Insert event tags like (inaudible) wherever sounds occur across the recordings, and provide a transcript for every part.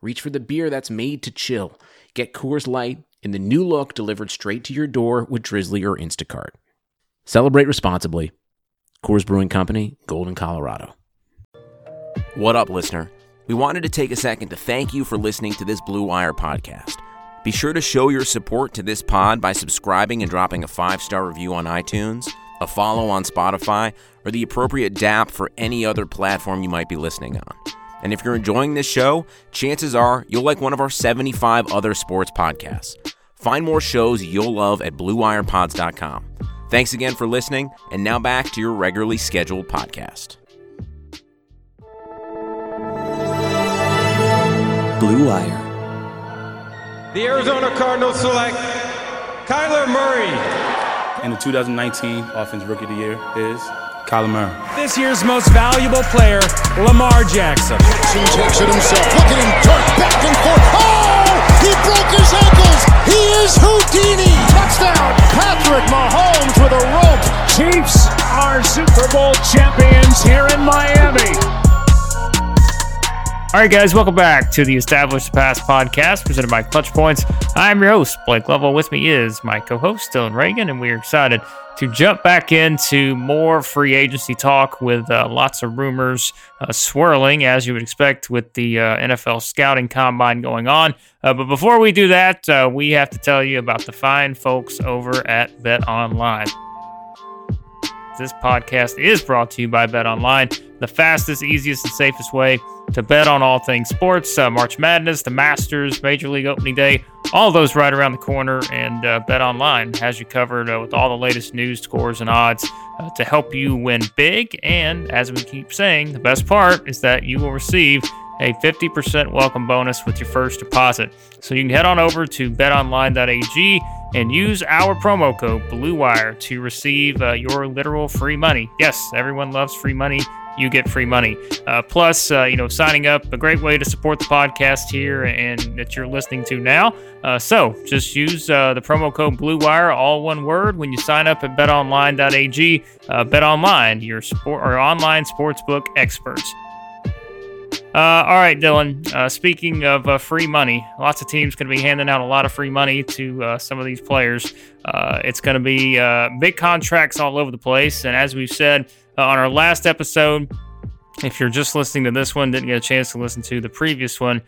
reach for the beer that's made to chill. Get Coors Light in the new look delivered straight to your door with Drizzly or Instacart. Celebrate responsibly. Coors Brewing Company, Golden, Colorado. What up, listener? We wanted to take a second to thank you for listening to this Blue Wire podcast. Be sure to show your support to this pod by subscribing and dropping a five star review on iTunes, a follow on Spotify, or the appropriate DAP for any other platform you might be listening on. And if you're enjoying this show, chances are you'll like one of our 75 other sports podcasts. Find more shows you'll love at BlueWirePods.com. Thanks again for listening, and now back to your regularly scheduled podcast. Blue Wire. The Arizona Cardinals select Kyler Murray. And the 2019 Offense Rookie of the Year is Kyler Murray. This year's most valuable player, Lamar Jackson. Jackson takes it himself. Look at him dart back and forth. Oh! He broke his ankles. He is Houdini. Touchdown. Patrick Mahomes with a rope. Chiefs are Super Bowl champions here in Miami. All right, guys, welcome back to the Established Past podcast presented by Clutch Points. I'm your host, Blake Lovell. With me is my co host, Dylan Reagan, and we are excited to jump back into more free agency talk with uh, lots of rumors uh, swirling, as you would expect, with the uh, NFL scouting combine going on. Uh, but before we do that, uh, we have to tell you about the fine folks over at Bet Online. This podcast is brought to you by Bet Online, the fastest, easiest, and safest way to bet on all things sports. Uh, March Madness, the Masters, Major League Opening Day, all those right around the corner. And uh, Bet Online has you covered uh, with all the latest news, scores, and odds uh, to help you win big. And as we keep saying, the best part is that you will receive a 50% welcome bonus with your first deposit. So you can head on over to betonline.ag and use our promo code BLUEWIRE to receive uh, your literal free money. Yes, everyone loves free money. You get free money. Uh, plus, uh, you know, signing up a great way to support the podcast here and that you're listening to now. Uh, so just use uh, the promo code BLUEWIRE, all one word, when you sign up at betonline.ag. Uh, BetOnline, your sport or online sportsbook experts. Uh, all right, Dylan. Uh, speaking of uh, free money, lots of teams going to be handing out a lot of free money to uh, some of these players. Uh, it's going to be uh, big contracts all over the place. And as we've said on our last episode, if you're just listening to this one, didn't get a chance to listen to the previous one,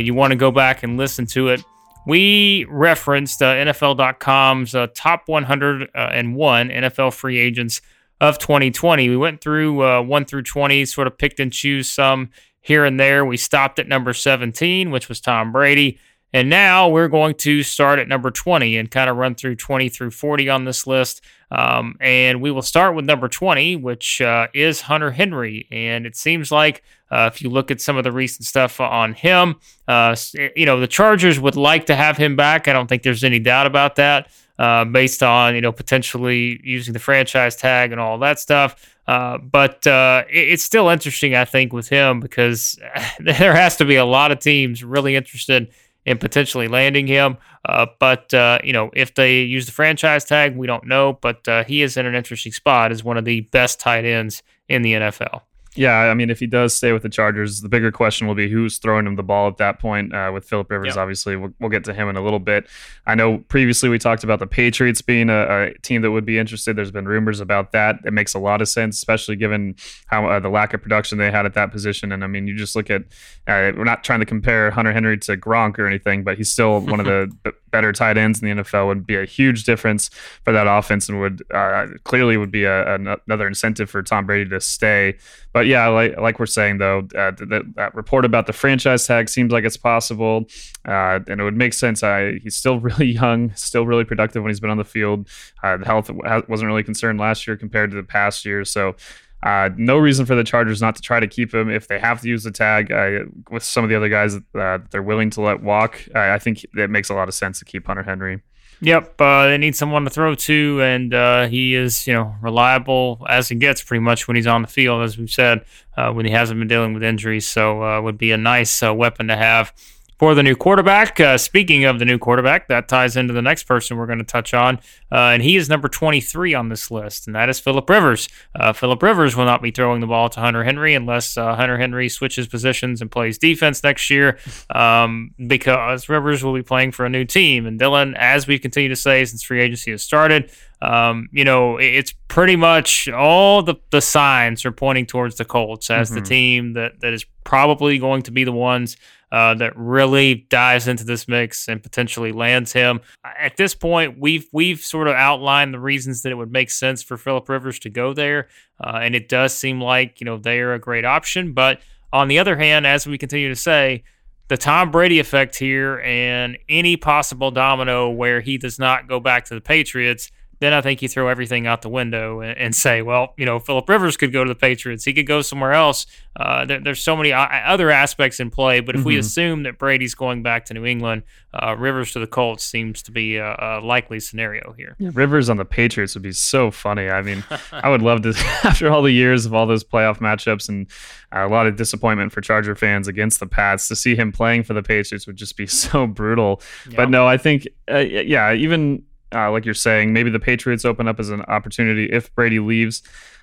you want to go back and listen to it. We referenced NFL.com's top 101 NFL free agents of 2020. We went through 1 through 20, sort of picked and choose some here and there. We stopped at number 17, which was Tom Brady. And now we're going to start at number 20 and kind of run through 20 through 40 on this list. Um, and we will start with number 20, which uh, is Hunter Henry. And it seems like uh, if you look at some of the recent stuff on him, uh, you know, the Chargers would like to have him back. I don't think there's any doubt about that. Uh, based on you know potentially using the franchise tag and all that stuff. Uh, but uh, it, it's still interesting, I think, with him because (laughs) there has to be a lot of teams really interested in potentially landing him. Uh, but uh, you know, if they use the franchise tag, we don't know. But uh, he is in an interesting spot as one of the best tight ends in the NFL. Yeah, I mean, if he does stay with the Chargers, the bigger question will be who's throwing him the ball at that point. Uh, with Philip Rivers, Yep. obviously, we'll, we'll get to him in a little bit. I know previously we talked about the Patriots being a, a team that would be interested. There's been rumors about that. It makes a lot of sense, especially given how uh, the lack of production they had at that position. And I mean, you just look at uh, we're not trying to compare Hunter Henry to Gronk or anything, but he's still one of the (laughs) b- better tight ends in the NFL. Would be a huge difference for that offense, and would uh, clearly would be a, an- another incentive for Tom Brady to stay. But yeah, like like we're saying though, uh, that, that report about the franchise tag seems like it's possible, uh, and it would make sense. I, he's still (laughs) really young, still really productive when he's been on the field. Uh, the health wasn't really concerned last year compared to the past year, so. Uh, no reason for the Chargers not to try to keep him if they have to use the tag uh, with some of the other guys that uh, they're willing to let walk. I I think it makes a lot of sense to keep Hunter Henry. Yep, uh, they need someone to throw to, and uh, he is, you know, reliable as it gets pretty much when he's on the field, as we've said, uh, when he hasn't been dealing with injuries. So uh, would be a nice uh, weapon to have for the new quarterback. Uh, speaking of the new quarterback, that ties into the next person we're going to touch on, uh, and he is number 23 on this list, and that is Philip Rivers. Uh, Philip Rivers will not be throwing the ball to Hunter Henry unless uh, Hunter Henry switches positions and plays defense next year, um, because Rivers will be playing for a new team. And Dylan, as we continue to say since free agency has started, um, you know, it's pretty much all the, the signs are pointing towards the Colts as the Mhm. team that, that is probably going to be the ones uh, that really dives into this mix and potentially lands him. At this point, we've we've sort of outlined the reasons that it would make sense for Philip Rivers to go there, uh, and it does seem like you know they are a great option. But on the other hand, as we continue to say, the Tom Brady effect here and any possible domino where he does not go back to the Patriots, then I think you throw everything out the window and, and say, well, you know, Philip Rivers could go to the Patriots. He could go somewhere else. Uh, there, there's so many o- other aspects in play. But if we Mhm. assume that Brady's going back to New England, uh, Rivers to the Colts seems to be a, a likely scenario here. Rivers on the Patriots would be so funny. I mean, (laughs) I would love to, (laughs) after all the years of all those playoff matchups and uh, a lot of disappointment for Charger fans against the Pats, to see him playing for the Patriots would just be (laughs) so brutal. But no, I think, uh, yeah, even uh, like you're saying, maybe the Patriots open up as an opportunity if Brady leaves.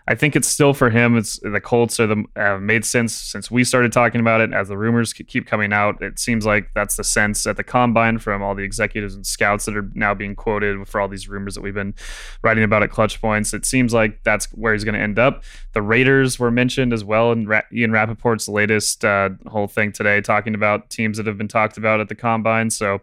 I think it's still for him. It's the Colts are the uh, made sense since we started talking about it. As the rumors keep coming out, it seems like that's the sense at the combine from all the executives and scouts that are now being quoted for all these rumors that we've been writing about at Clutch Points. It seems like that's where he's going to end up. The Raiders were mentioned as well in Ra- Ian Rapoport's latest uh, whole thing today, talking about teams that have been talked about at the combine. So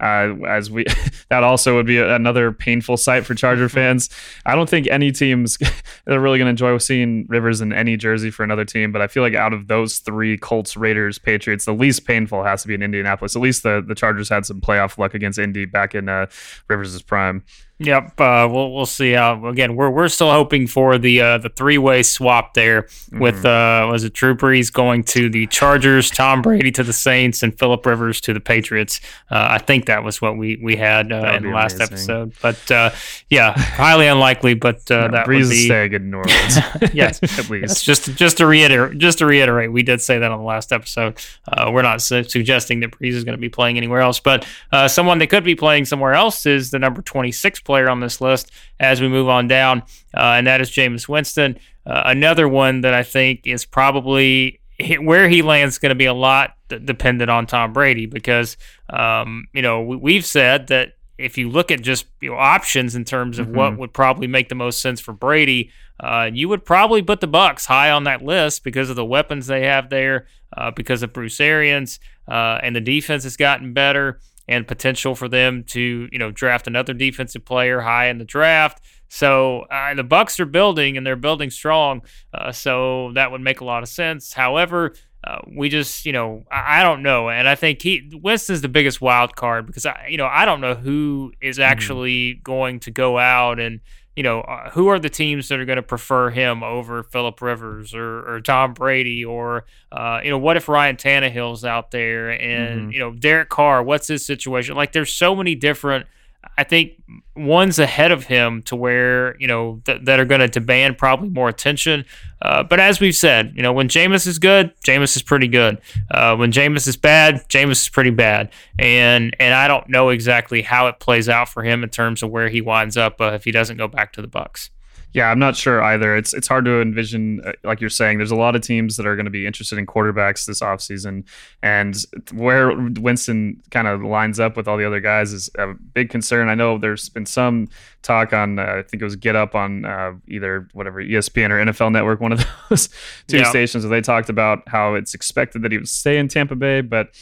uh, as we (laughs) that also would be another painful sight for Charger fans. I don't think any teams (laughs) are really going to enjoy seeing Rivers in any jersey for another team, but I feel like out of those three, Colts, Raiders, Patriots, the least painful has to be in Indianapolis. At least the the Chargers had some playoff luck against Indy back in uh, Rivers' prime. Yep, uh, we'll we'll see how. Again, we're we're still hoping for the uh, the three way swap there with uh, was it Drew Brees going to the Chargers, Tom Brady to the Saints, and Philip Rivers to the Patriots. Uh, I think that was what we we had uh, in the last amazing. episode. But uh, yeah, highly unlikely. But uh, Yeah, that Brees would be staying in New Orleans. (laughs) (laughs) yes, at Yes, least. just just to reiterate, just to reiterate, we did say that on the last episode. Uh, we're not su- suggesting that Brees is going to be playing anywhere else, but uh, someone that could be playing somewhere else is the number 26 player on this list. As we move on down, uh, and that is Jameis Winston, uh, another one that I think is probably where he lands going to be a lot dependent on Tom Brady because um, you know we, we've said that if you look at just you know, options in terms of what would probably make the most sense for Brady, uh, you would probably put the Bucs high on that list because of the weapons they have there, uh, because of Bruce Arians, uh, and the defense has gotten better, and potential for them to you know draft another defensive player high in the draft. So uh, the Bucs are building and they're building strong, uh, so that would make a lot of sense. However, uh, we just, you know, I, I don't know, and I think he Winston's the biggest wild card because I, you know, I don't know who is actually going to go out and, you know, uh, who are the teams that are going to prefer him over Philip Rivers or, or Tom Brady or, uh, you know, what if Ryan Tannehill's out there and you know Derek Carr? What's his situation? Like, there's so many different. I think ones ahead of him to where you know th- that are going to demand probably more attention. Uh, but as we've said, you know when Jameis is good, Jameis is pretty good. Uh, when Jameis is bad, Jameis is pretty bad. And and I don't know exactly how it plays out for him in terms of where he winds up uh, if he doesn't go back to the Bucs. Yeah, I'm not sure either. It's it's hard to envision, uh, like you're saying, there's a lot of teams that are going to be interested in quarterbacks this offseason. And where Winston kind of lines up with all the other guys is a big concern. I know there's been some talk on, uh, I think it was Get Up on uh, either whatever, ESPN or NFL Network, one of (laughs) those two yeah. stations, where they talked about how it's expected that he would stay in Tampa Bay, but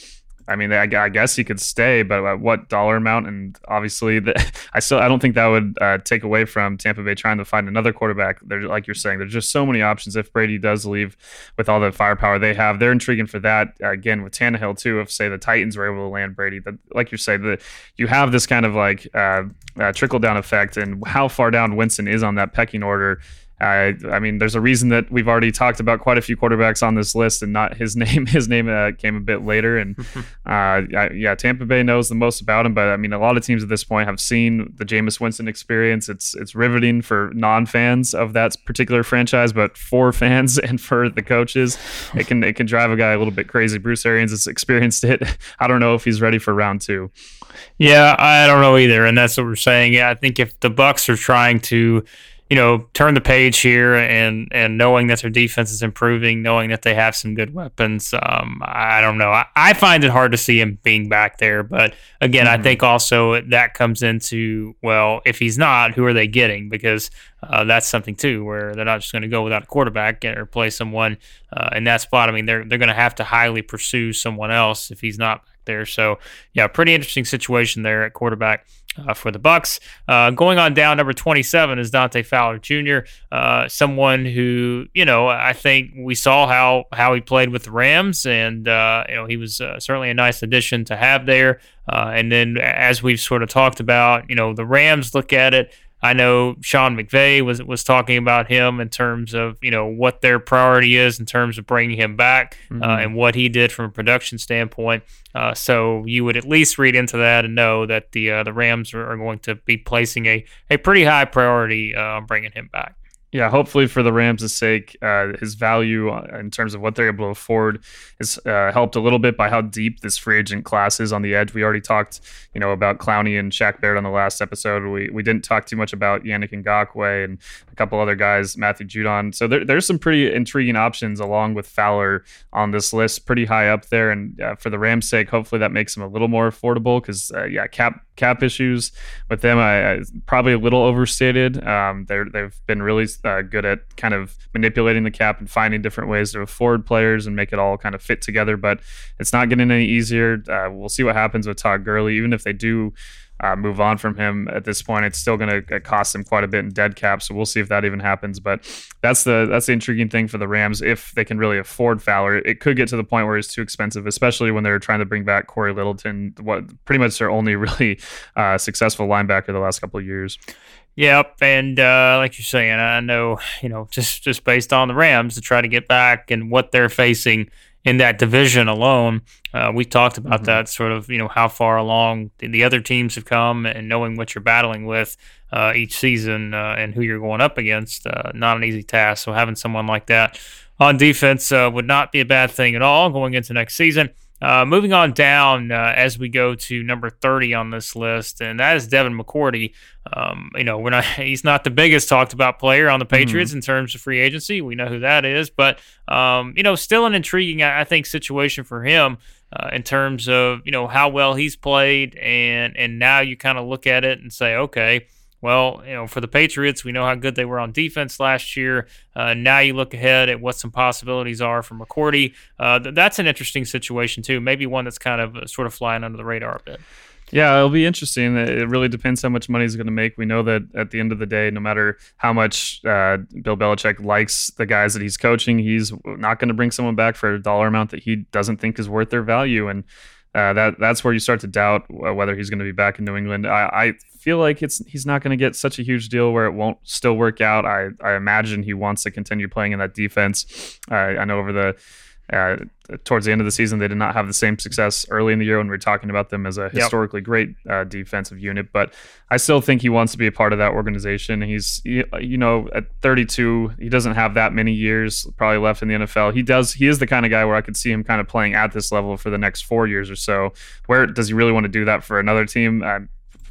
I mean, I, I, guess he could stay, but at what dollar amount? And obviously, the, (laughs) I still I don't think that would uh, take away from Tampa Bay trying to find another quarterback. They're like you're saying, there's just so many options. If Brady does leave with all the firepower they have, they're intriguing for that. Uh, again, with Tannehill too, if say the Titans were able to land Brady, but like you say, the you have this kind of like uh, uh trickle down effect, and how far down Winston is on that pecking order I, I mean, there's a reason that we've already talked about quite a few quarterbacks on this list, and not his (laughs) name. His name uh, came a bit later, and (laughs) uh, yeah, Tampa Bay knows the most about him. But I mean, a lot of teams at this point have seen the Jameis Winston experience. It's it's riveting for non-fans of that particular franchise, but for (laughs) fans and for the coaches, it can it can drive a guy a little bit crazy. Bruce Arians has experienced it. I don't know if he's ready for round two. Yeah, I don't know either, and that's what we're saying. Yeah, I think if the Bucs are trying to you know, turn the page here and and knowing that their defense is improving, knowing that they have some good weapons. Um, I don't know. I, I, find it hard to see him being back there, but again, mm-hmm. I think also that comes into well, if he's not, who are they getting? Because uh, that's something too, where they're not just going to go without a quarterback or play someone uh, in that spot. I mean, they're they're going to have to highly pursue someone else if he's not there. So yeah, pretty interesting situation there at quarterback uh, for the Bucs. Uh, going on down, number 27 is Dante Fowler Jr., uh, someone who you know I think we saw how how he played with the Rams, and uh, you know he was uh, certainly a nice addition to have there. Uh, and then as we've sort of talked about, you know the Rams look at it I know Sean McVay was was talking about him in terms of you know what their priority is in terms of bringing him back uh, mm-hmm. uh, and what he did from a production standpoint. Uh, so you would at least read into that and know that the uh, the Rams are, are, going to be placing a, a pretty high priority uh, on bringing him back yeah, hopefully for the Rams' sake, uh, his value uh, in terms of what they're able to afford is uh, helped a little bit by how deep this free agent class is on the edge. We already talked, you know, about Clowney and Shaq Barrett on the last episode. We we didn't talk too much about Yannick Ngakoue and a couple other guys, Matthew Judon. So there, there's some pretty intriguing options along with Fowler on this list, pretty high up there. And uh, for the Rams' sake, hopefully that makes them a little more affordable because uh, yeah, cap cap issues with them, I, I probably a little overstated. Um, they're they've been really uh, good at kind of manipulating the cap and finding different ways to afford players and make it all kind of fit together. But it's not getting any easier. Uh, we'll see what happens with Todd Gurley. Even if they do uh, move on from him at this point. It's still going to cost him quite a bit in dead cap, so we'll see if that even happens. But that's the that's the intriguing thing for the Rams if they can really afford Fowler. It could get to the point where he's too expensive, especially when they're trying to bring back Cory Littleton, what pretty much their only (laughs) really uh, successful linebacker the last couple of years. Yep, and uh, like you're saying, I know you know just just based on the Rams to try to get back and what they're facing in that division alone. Uh, we talked about mm-hmm. that sort of, you know, how far along the other teams have come and knowing what you're battling with uh, each season uh, and who you're going up against. Uh, not an easy task. So having someone like that on defense uh, would not be a bad thing at all going into next season. Uh, moving on down uh, as we go to number 30 on this list, and that is Devin McCourty. Um, you know, we're not (laughs) he's not the biggest talked about player on the mm-hmm. Patriots mm-hmm. in terms of free agency. We know who that is, but um, you know, still an intriguing, I think, situation for him. Uh, in terms of you know how well he's played, and and now you kind of look at it and say, okay, well, you know, for the Patriots, we know how good they were on defense last year. Uh, now you look ahead at what some possibilities are for McCourty. Uh, th- that's an interesting situation too. Maybe one that's kind of uh, sort of flying under the radar a bit. Yeah, it'll be interesting. It really depends how much money he's going to make. We know that at the end of the day, no matter how much uh, Bill Belichick likes the guys that he's coaching, he's not going to bring someone back for a dollar amount that he doesn't think is worth their value. And uh, that that's where you start to doubt whether he's going to be back in New England. I, I feel like it's he's not going to get such a huge deal where it won't still work out. I, I imagine he wants to continue playing in that defense. Uh, I know over the uh, towards the end of the season, they did not have the same success early in the year when we were talking about them as a historically yep. great uh, defensive unit. But I still think he wants to be a part of that organization. He's, you know, at 32, he doesn't have that many years probably left in the NFL. He does. He is the kind of guy where I could see him kind of playing at this level for the next four years or so. Where does he really want to do that for another team?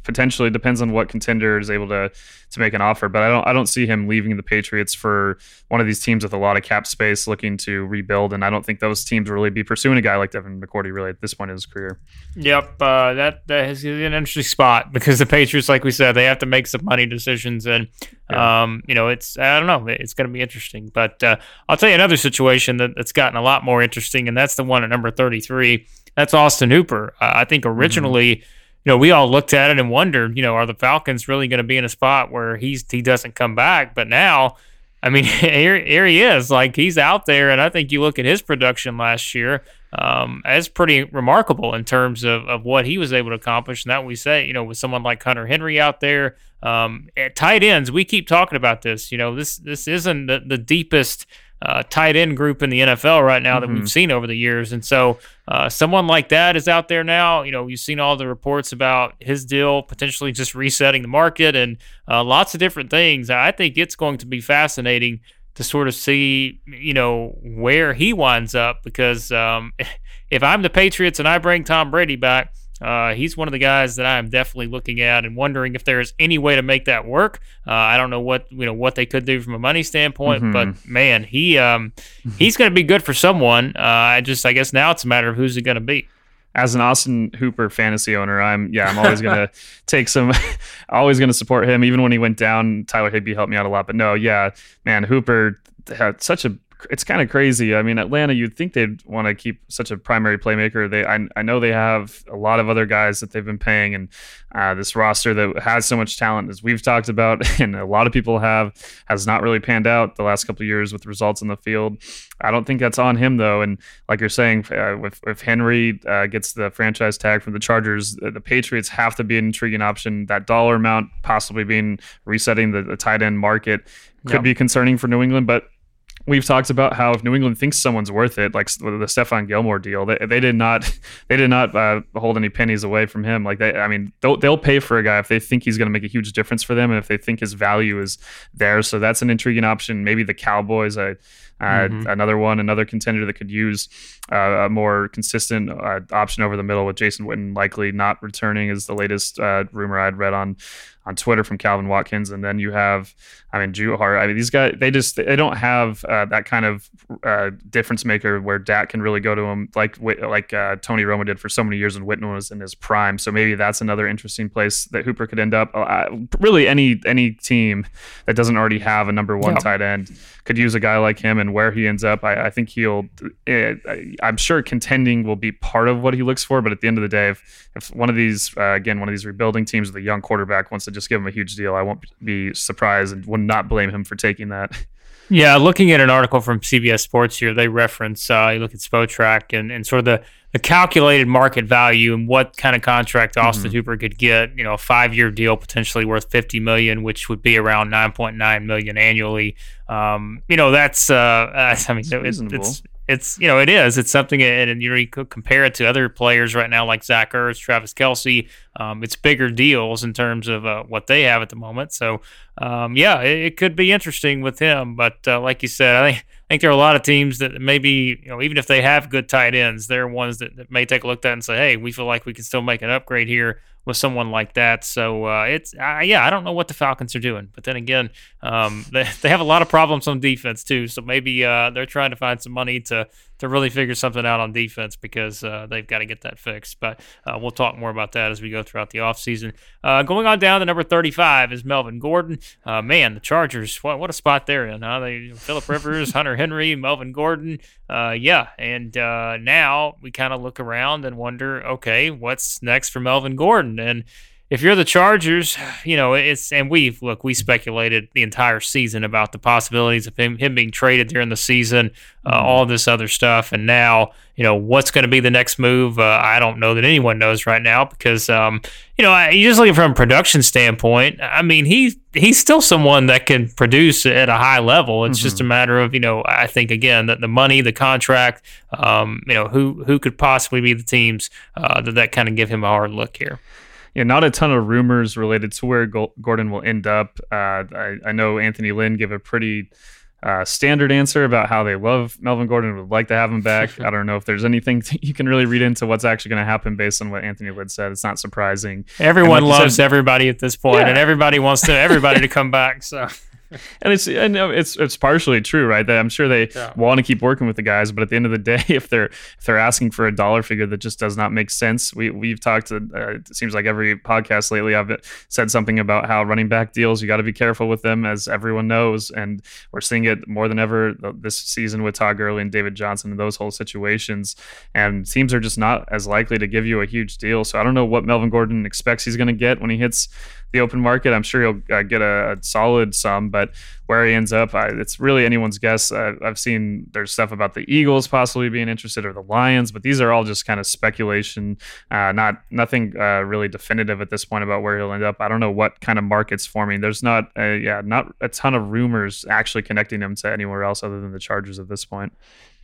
Potentially depends on what contender is able to to make an offer. But I don't I don't see him leaving the Patriots for one of these teams with a lot of cap space looking to rebuild. And I don't think those teams really be pursuing a guy like Devin McCourty really at this point in his career. Yep, uh, that that is an interesting spot because the Patriots, like we said, they have to make some money decisions, and Yeah. um, you know, it's I don't know, it's going to be interesting. But uh, I'll tell you another situation that, that's gotten a lot more interesting, and that's the one at number thirty-three. That's Austin Hooper. Uh, I think originally, you know, we all looked at it and wondered, you know, are the Falcons really going to be in a spot where he's he doesn't come back? But now. I mean, (laughs) here, here he is. Like he's out there, and I think you look at his production last year. Um, pretty remarkable in terms of, of what he was able to accomplish. And that we say, you know, with someone like Hunter Henry out there, um, at tight ends, we keep talking about this. You know, this this isn't the, the deepest uh, tight end group in the NFL right now that we've seen over the years. And so, uh, someone like that is out there now. You know, you've seen all the reports about his deal potentially just resetting the market and uh, lots of different things. I think it's going to be fascinating to sort of see, you know, where he winds up because um, (laughs) if I'm the Patriots and I bring Tom Brady back, uh, he's one of the guys that I'm definitely looking at and wondering if there is any way to make that work. Uh, I don't know what you know what they could do from a money standpoint, but man, he um, he's going to be good for someone. Uh, I just I guess now it's a matter of who's it going to be. as an Austin Hooper fantasy owner, I'm yeah, I'm always gonna (laughs) take some, (laughs) always gonna support him. Even when he went down, Tyler Higbee helped me out a lot. But no, yeah, man, Hooper had such a. It's kind of crazy. I mean, Atlanta, you'd think they'd want to keep such a primary playmaker. They, I, I know they have a lot of other guys that they've been paying, and uh, this roster that has so much talent, as we've talked about, (laughs) and a lot of people have, has not really panned out the last couple of years with results in the field. I don't think that's on him though. And like you're saying, uh, if, if Henry uh, gets the franchise tag from the Chargers, the, the Patriots have to be an intriguing option. That dollar amount possibly being resetting the, the tight end market could Yep. be concerning for New England, but. We've talked about how if New England thinks someone's worth it, like the Stephon Gilmore deal, they, they did not (laughs) they did not uh, hold any pennies away from him. Like they, I mean, they'll, they'll pay for a guy if they think he's going to make a huge difference for them, and if they think his value is there. So that's an intriguing option. Maybe the Cowboys, uh, uh, another one, another contender that could use uh, a more consistent uh, option over the middle with Jason Witten likely not returning is the latest uh, rumor I'd read on on Twitter from Calvin Watkins, and then you have, I mean, Drew I mean, these guys they just they don't have uh, that kind of uh, difference maker where Dak can really go to him like like uh, Tony Romo did for so many years when Witten was in his prime. So maybe that's another interesting place that Hooper could end up. Uh, really, any any team that doesn't already have a number one Yep. tight end could use a guy like him, and where he ends up, I, I think he'll. eh, I'm sure contending will be part of what he looks for, but at the end of the day, if, if one of these uh, again one of these rebuilding teams with a young quarterback wants to just give him a huge deal, I won't be surprised and would not blame him for taking that. Yeah, looking at an article from CBS Sports here, they reference uh, you look at Spotrac and, and sort of the, the calculated market value and what kind of contract Austin Hooper could get. You know, a five year deal potentially worth fifty million, which would be around nine point nine million annually. Um, you know, that's uh, (laughs) I mean, it's, it's it's you know it is it's something and, you know you compare it to other players right now like Zach Ertz, Travis Kelce. Um, it's bigger deals in terms of uh, what they have at the moment. So um, yeah, it, it could be interesting with him. But uh, like you said, I think I think there are a lot of teams that maybe you know even if they have good tight ends, they're ones that, that may take a look at that and say, hey, we feel like we can still make an upgrade here with someone like that. So uh, it's uh, yeah, I don't know what the Falcons are doing, but then again, um, (laughs) they they have a lot of problems on defense too. So maybe uh, they're trying to find some money to to really figure something out on defense because uh, they've got to get that fixed. But uh, we'll talk more about that as we go throughout the offseason. Uh, going on down to number 35 is Melvin Gordon. Uh, man, the Chargers, what, what a spot they're in. Huh? They Philip Rivers, (laughs) Hunter Henry, Melvin Gordon. Uh, yeah, and uh, now we kind of look around and wonder, okay, what's next for Melvin Gordon? And if you're the Chargers, you know it's and we've look we speculated the entire season about the possibilities of him him being traded during the season, uh, all this other stuff, and now you know what's going to be the next move. Uh, I don't know that anyone knows right now because um, you know I, you just looking from a production standpoint. I mean he he's still someone that can produce at a high level. It's just a matter of you know I think again that the money, the contract, um, you know who who could possibly be the teams uh, that that kind of give him a hard look here. Yeah, not a ton of rumors related to where Gordon will end up. Uh, I, I know Anthony Lynn gave a pretty uh, standard answer about how they love Melvin Gordon would like to have him back. (laughs) I don't know if there's anything (laughs) you can really read into what's actually going to happen based on what Anthony Lynn said. It's not surprising. Everyone like loves said, everybody at this point, yeah. and everybody wants to everybody to (laughs) come back. So and it's and it's it's partially true, right? That I'm sure they yeah. want to keep working with the guys, but at the end of the (laughs) day, if they're if they're asking for a dollar figure that just does not make sense, we we've talked to uh, it seems like every podcast lately I've said something about how running back deals you got to be careful with them, as everyone knows, and we're seeing it more than ever this season with Todd Gurley and David Johnson and those whole situations, and teams are just not as likely to give you a huge deal. So I don't know what Melvin Gordon expects he's going to get when he hits the open market. I'm sure he'll uh, get a, a, solid sum, but where he ends up, I, it's really anyone's guess. Uh, I've seen there's stuff about the Eagles possibly being interested or the Lions, but these are all just kind of speculation, uh, not nothing uh, really definitive at this point about where he'll end up. I don't know what kind of market's forming. There's not, a, yeah, not a ton of rumors actually connecting him to anywhere else other than the Chargers at this point.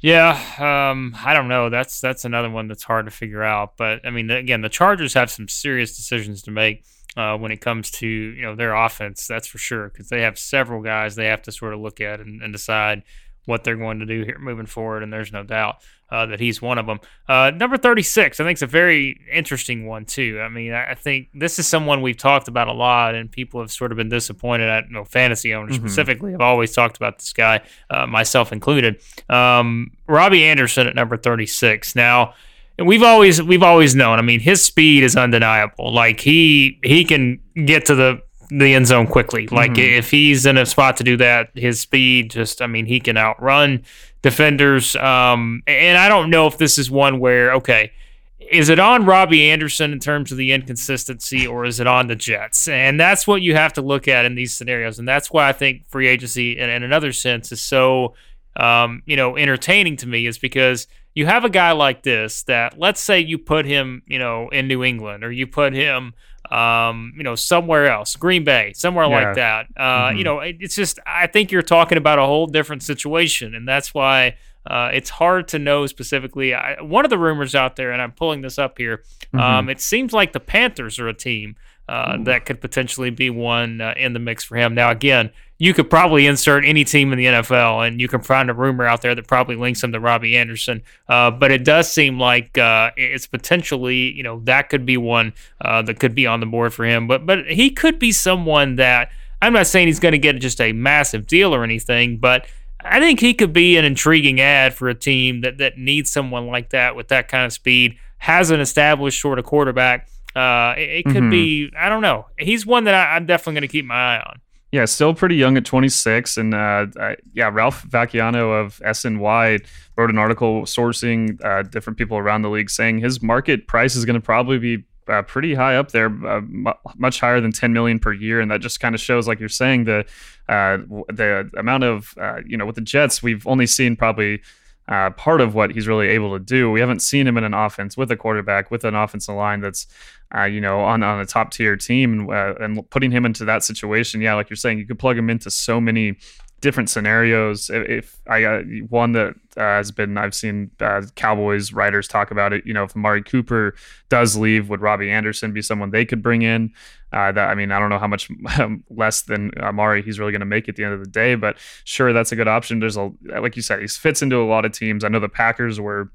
Yeah, um, I don't know. That's that's another one that's hard to figure out. But I mean, again, the Chargers have some serious decisions to make uh, when it comes to you know their offense. That's for sure because they have several guys they have to sort of look at and, and, decide what they're going to do here moving forward. And there's no doubt uh, that he's one of them. Uh, number 36, I think, is a very interesting one too. I mean, I, I, think this is someone we've talked about a lot, and people have sort of been disappointed at. You know, fantasy owners mm-hmm. specifically have always talked about this guy, uh, myself included. Um, Robbie Anderson at number 36. Now and we've always we've always known. I mean, his speed is undeniable. Like he he can get to the the end zone quickly. Like mm-hmm. if he's in a spot to do that, his speed just I mean, he can outrun defenders. Um, and I don't know if this is one where okay, is it on Robbie Anderson in terms of the inconsistency, or is it on the Jets? And that's what you have to look at in these scenarios. And that's why I think free agency, in, in another sense, is so um, you know entertaining to me, is because you have a guy like this that let's say you put him, you know, in New England or you put him um, you know, somewhere else, Green Bay, somewhere yeah. like that. Uh, mm-hmm. you know, it's just I think you're talking about a whole different situation and that's why uh, it's hard to know specifically. I, one of the rumors out there, and I'm pulling this up here, mm-hmm. um, it seems like the Panthers are a team uh, that could potentially be one uh, in the mix for him. Now, again, you could probably insert any team in the NFL, and you can find a rumor out there that probably links him to Robbie Anderson. Uh, but it does seem like uh, it's potentially, you know, that could be one uh, that could be on the board for him. But but he could be someone that I'm not saying he's going to get just a massive deal or anything, but I think he could be an intriguing ad for a team that that needs someone like that with that kind of speed, has an established sort of quarterback. Uh, it, it could mm-hmm. be, I don't know. He's one that I, I'm definitely going to keep my eye on. Yeah, still pretty young at 26. And uh, I, yeah, Ralph Vacchiano of SNY wrote an article sourcing uh, different people around the league saying his market price is going to probably be uh, pretty high up there, uh, m- much higher than 10 million per year. And that just kind of shows, like you're saying, the uh, the amount of, uh, you know, with the Jets, we've only seen probably uh, part of what he's really able to do. We haven't seen him in an offense with a quarterback, with an offensive line that's, uh, you know, on, on a top tier team uh, and putting him into that situation. Yeah, like you're saying, you could plug him into so many different scenarios. If I got one that uh, has been, I've seen uh, Cowboys writers talk about it. You know, if Amari Cooper does leave, would Robbie Anderson be someone they could bring in? Uh, that I mean, I don't know how much (laughs) less than Amari he's really going to make at the end of the day, but sure, that's a good option. There's a like you said, he fits into a lot of teams. I know the Packers were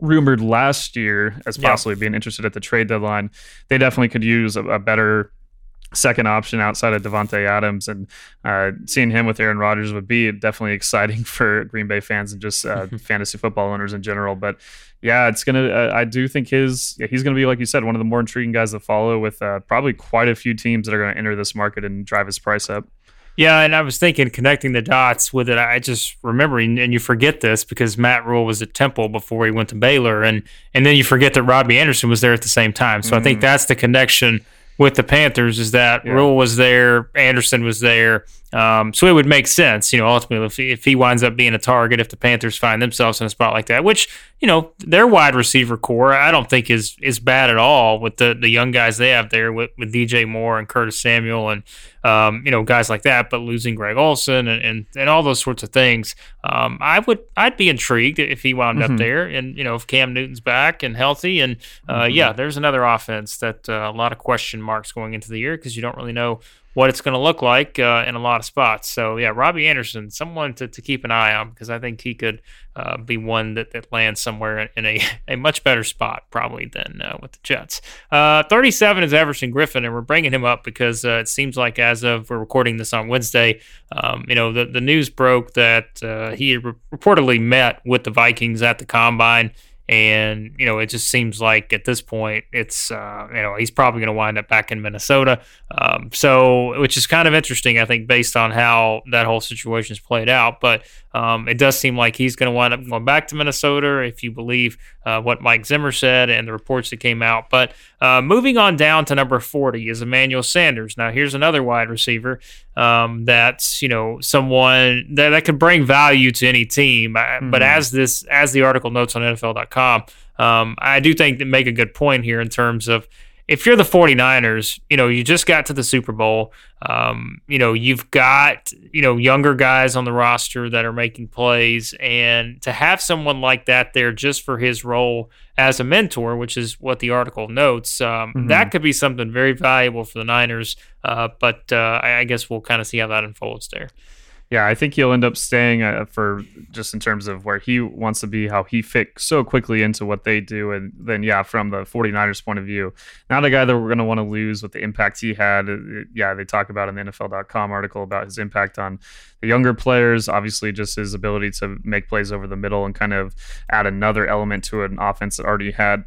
rumored last year as possibly yeah. being interested at the trade deadline. They definitely could use a, a better second option outside of Davante Adams, and uh, seeing him with Aaron Rodgers would be definitely exciting (laughs) for Green Bay fans and just uh, (laughs) fantasy football owners in general. But yeah, it's gonna. Uh, I do think his yeah, he's gonna be like you said, one of the more intriguing guys to follow, with uh, probably quite a few teams that are going to enter this market and drive his price up. Yeah, and I was thinking connecting the dots with it. I just remembering, and you forget this because Matt Rhule was at Temple before he went to Baylor, and and then you forget that Robbie Anderson was there at the same time. So mm-hmm. I think mm. that's the connection with the Panthers is that yeah. Rhule was there, Anderson was there. Um, so it would make sense, you know, ultimately if he, if he winds up being a target, if the Panthers find themselves in a spot like that, which you know their wide receiver corps, I don't think is is bad at all with the the young guys they have there with, with DJ Moore and Curtis Samuel and um, you know guys like that. But losing Greg Olsen and and, and all those sorts of things, um, I would I'd be intrigued if he wound mm-hmm. up there, and you know if Cam Newton's back and healthy, and uh, mm-hmm. yeah, there's another offense that uh, a lot of question marks going into the year because you don't really know what it's going to look like uh, in a lot of spots. So yeah, Robbie Anderson, someone to, to keep an eye on because I think he could uh, be one that, that lands somewhere in a, (laughs) a much better spot probably than uh, with the Jets. Uh, 37 is Everson Griffen, and we're bringing him up because uh, it seems like as of we're recording this on Wednesday, um, you know the, the news broke that uh, he re- reportedly met with the Vikings at the combine and you know it just seems like at this point it's uh, you know he's probably going to wind up back in Minnesota. Um, so which is kind of interesting, I think, based on how that whole situation has played out. But um, it does seem like he's going to wind up going back to Minnesota if you believe uh, what Mike Zimmer said and the reports that came out. But uh, moving on down to number 40 is Emmanuel Sanders. Now, here's another wide receiver um, that's you know someone that, that could bring value to any team. Mm-hmm. But as this as the article notes on NFL.com, um, I do think that make a good point here in terms of if you're the 49ers, you know, you just got to the Super Bowl. Um, you know, you've got, you know, younger guys on the roster that are making plays. And to have someone like that there just for his role as a mentor, which is what the article notes, um, mm-hmm. that could be something very valuable for the Niners. Uh, but uh, I guess we'll kind of see how that unfolds there. Yeah, I think he'll end up staying uh, for just in terms of where he wants to be, how he fit so quickly into what they do. And then, yeah, from the 49ers point of view, not a guy that we're going to want to lose with the impact he had. Uh, yeah, they talk about in the NFL.com article about his impact on the younger players, obviously, just his ability to make plays over the middle and kind of add another element to an offense that already had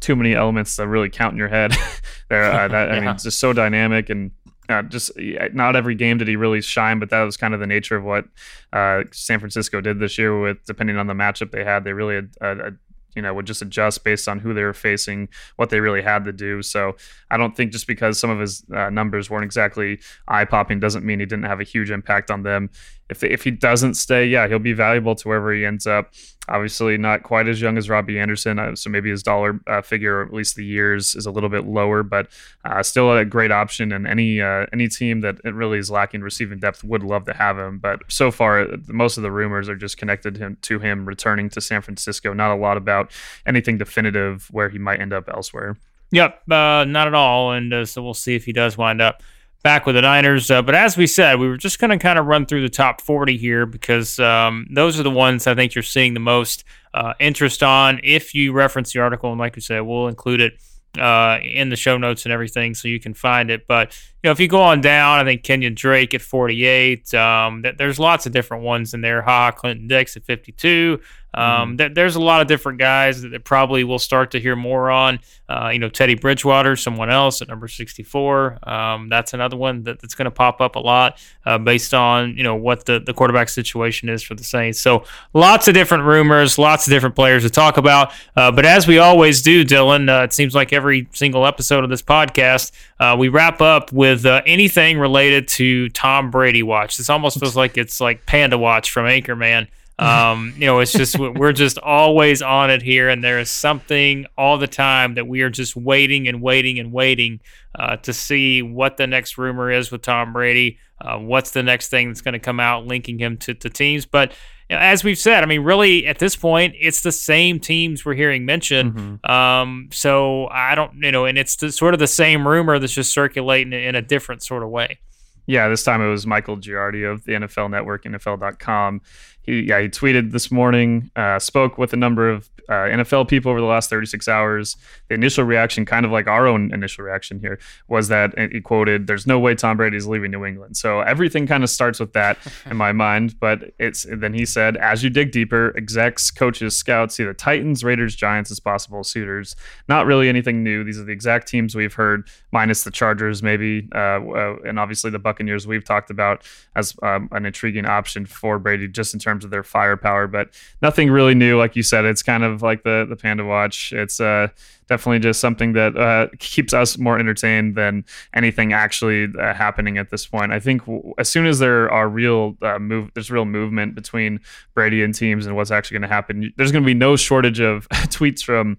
too many elements to really count in your head. (laughs) there, uh, that, yeah. I mean, (laughs) it's just so dynamic and uh, just not every game did he really shine, but that was kind of the nature of what uh, San Francisco did this year. With depending on the matchup they had, they really had, uh, you know would just adjust based on who they were facing, what they really had to do. So I don't think just because some of his uh, numbers weren't exactly eye popping doesn't mean he didn't have a huge impact on them if if he doesn't stay, yeah, he'll be valuable to wherever he ends up. Obviously, not quite as young as Robbie Anderson, uh, so maybe his dollar uh, figure, or at least the years, is a little bit lower, but uh, still a great option. And any uh, any team that really is lacking receiving depth would love to have him. But so far, most of the rumors are just connected to him, to him returning to San Francisco. Not a lot about anything definitive where he might end up elsewhere. Yep, uh, not at all. And uh, so we'll see if he does wind up back with the Niners. Uh, but as we said, we were just going to kind of run through the top 40 here because um, those are the ones I think you're seeing the most uh, interest on. If you reference the article, and like we said, we'll include it uh, in the show notes and everything so you can find it. But, you know, if you go on down, I think Kenyan Drake at 48. Um, th- there's lots of different ones in there. Ha, Clinton Dix at 52. Um, mm-hmm. th- there's a lot of different guys that, that probably we'll start to hear more on. Uh, you know, Teddy Bridgewater, someone else at number 64. Um, that's another one that, that's going to pop up a lot uh, based on, you know, what the, the quarterback situation is for the Saints. So lots of different rumors, lots of different players to talk about. Uh, but as we always do, Dylan, uh, it seems like every single episode of this podcast, uh, we wrap up with uh, anything related to Tom Brady watch. This almost feels like it's like Panda Watch from Anchorman. (laughs) Um, you know, it's just we're just always on it here, and there is something all the time that we are just waiting and waiting and waiting uh, to see what the next rumor is with Tom Brady. Uh, what's the next thing that's going to come out linking him to, to teams? But you know, as we've said, I mean, really at this point, it's the same teams we're hearing mentioned. Mm-hmm. Um, so I don't, you know, and it's the, sort of the same rumor that's just circulating in a different sort of way. Yeah, this time it was Michael Giardi of the NFL Network, NFL.com he yeah he tweeted this morning, uh, spoke with a number of uh, NFL people over the last 36 hours. The initial reaction, kind of like our own initial reaction here, was that he quoted, "There's no way Tom Brady is leaving New England." So everything kind of starts with that in my (laughs) mind. But it's then he said, as you dig deeper, execs, coaches, scouts see the Titans, Raiders, Giants as possible suitors. Not really anything new. These are the exact teams we've heard, minus the Chargers, maybe, uh, uh and obviously the Buccaneers we've talked about as um, an intriguing option for Brady, just in terms terms of their firepower, but nothing really new. Like you said, it's kind of like the the Panda Watch. It's uh, definitely just something that uh, keeps us more entertained than anything actually uh, happening at this point. I think w- as soon as there are real uh, move, there's real movement between Brady and teams and what's actually going to happen. There's going to be no shortage of (laughs) tweets from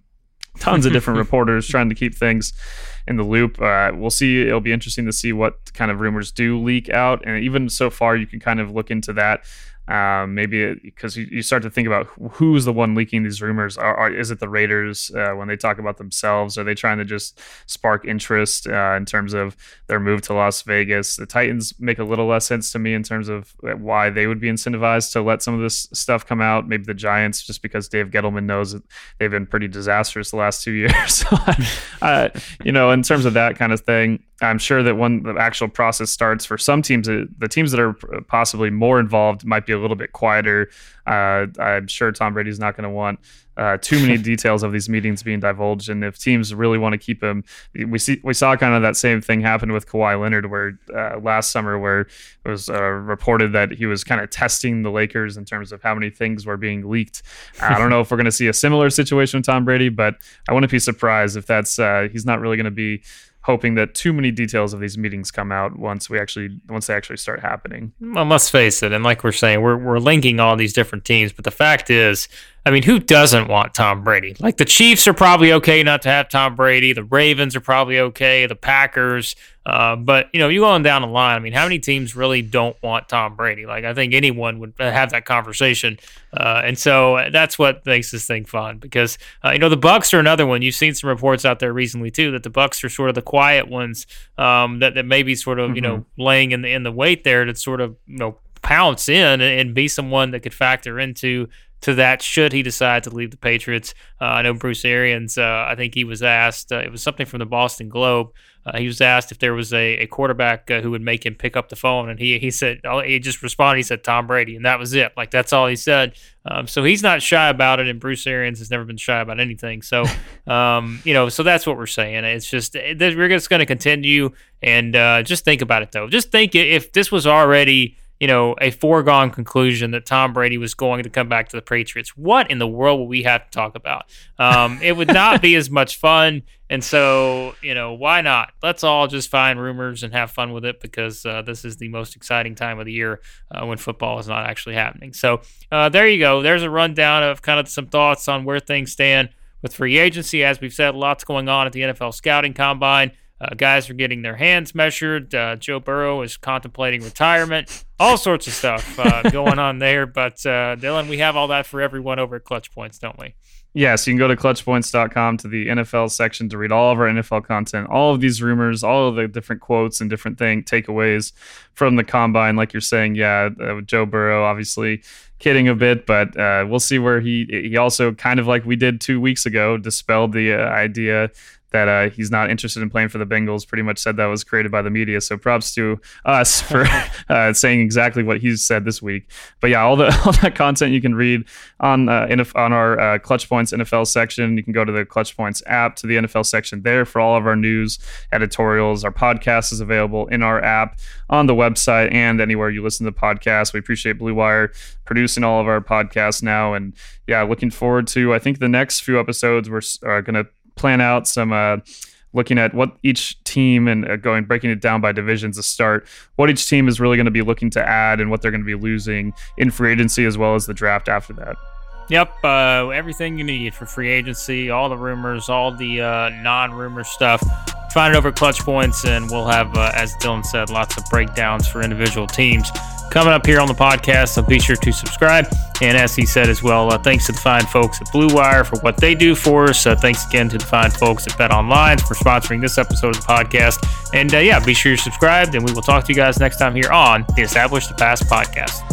tons of different (laughs) reporters trying to keep things in the loop. Uh, we'll see. It'll be interesting to see what kind of rumors do leak out. And even so far, you can kind of look into that Um, maybe because you, you, start to think about who's the one leaking these rumors. Are, are is it the Raiders uh, when they talk about themselves? Are they trying to just spark interest uh, in terms of their move to Las Vegas? The Titans make a little less sense to me in terms of why they would be incentivized to let some of this stuff come out. Maybe the Giants, just because Dave Gettleman knows that they've been pretty disastrous the last two (laughs) years. uh, you know, in terms of that kind of thing, I'm sure that when the actual process starts for some teams, uh, the teams that are possibly more involved might be a little bit quieter. Uh, I'm sure Tom Brady's not going to want uh, too many (laughs) details of these meetings being divulged, and if teams really want to keep him, we see we saw kind of that same thing happen with Kawhi Leonard, where uh, last summer, where it was uh, reported that he was kind of testing the Lakers in terms of how many things were being leaked. (laughs) I don't know if we're going to see a similar situation with Tom Brady, but I wouldn't be surprised if that's uh, he's not really going to be hoping that too many details of these meetings come out once we actually once they actually start happening. Well, let's face it, and like we're saying, we're we're linking all these different teams, but the fact is, I mean, who doesn't want Tom Brady? Like the Chiefs are probably okay not to have Tom Brady. The Ravens are probably okay. The Packers, uh, but you know, you going down the line. I mean, how many teams really don't want Tom Brady? Like, I think anyone would have that conversation, uh, and so that's what makes this thing fun. Because uh, you know, the Bucs are another one. You've seen some reports out there recently too that the Bucs are sort of the quiet ones um, that that maybe sort of mm-hmm. you know mm-hmm. laying in the in the wait there to sort of you know pounce in and be someone that could factor into to that should he decide to leave the Patriots. Uh, I know Bruce Arians, uh, I think he was asked, uh, it was something from the Boston Globe. Uh, he was asked if there was a, a quarterback uh, who would make him pick up the phone, and he he said he just responded. He said Tom Brady, and that was it. Like that's all he said. Um, so he's not shy about it, and Bruce Arians has never been shy about anything. So (laughs) um, you know, so that's what we're saying. It's just we're just going to continue, and uh, just think about it though. Just think if this was already you know, a foregone conclusion that Tom Brady was going to come back to the Patriots. What in the world would we have to talk about? Um, it would not be as much fun. And so, you know, why not? Let's all just find rumors and have fun with it because uh, this is the most exciting time of the year uh, when football is not actually happening. So, uh, there you go. There's a rundown of kind of some thoughts on where things stand with free agency. As we've said, lots going on at the NFL scouting combine. Uh, guys are getting their hands measured. Uh, Joe Burrow is contemplating retirement. All sorts of stuff uh, (laughs) going on there. But uh, Dylan, we have all that for everyone over at Clutch Points, don't we? Yes, you can go to clutchpoints.com to the NFL section to read all of our NFL content, all of these rumors, all of the different quotes and different thing takeaways from the combine. Like you're saying, yeah, uh, Joe Burrow, obviously kidding a bit, but uh, we'll see where he he also kind of like we did two weeks ago dispelled the uh, idea that uh, he's not interested in playing for the Bengals. Pretty much said that was created by the media. So props to us for (laughs) uh, saying exactly what he's said this week. But yeah, all the (laughs) all that content you can read on uh, on our uh, Clutch Points NFL section. You can go to the Clutch Points app to the NFL section there for all of our news editorials. Our podcast is available in our app on the website and anywhere you listen to podcasts. We appreciate Blue Wire producing all of our podcasts now, and yeah, looking forward to I think the next few episodes we're going to plan out some uh, looking at what each team and uh, going breaking it down by divisions to start what each team is really going to be looking to add and what they're going to be losing in free agency as well as the draft after that. Yep, uh, everything you need for free agency, all the rumors, all the uh, non-rumor stuff. Find it over Clutch Points, and we'll have, uh, as Dylan said, lots of breakdowns for individual teams coming up here on the podcast. So be sure to subscribe. And as he said as well, uh, thanks to the fine folks at Blue Wire for what they do for us. Uh, thanks again to the fine folks at Bet Online for sponsoring this episode of the podcast. And uh, yeah, be sure you're subscribed, and we will talk to you guys next time here on the Establish the Past podcast.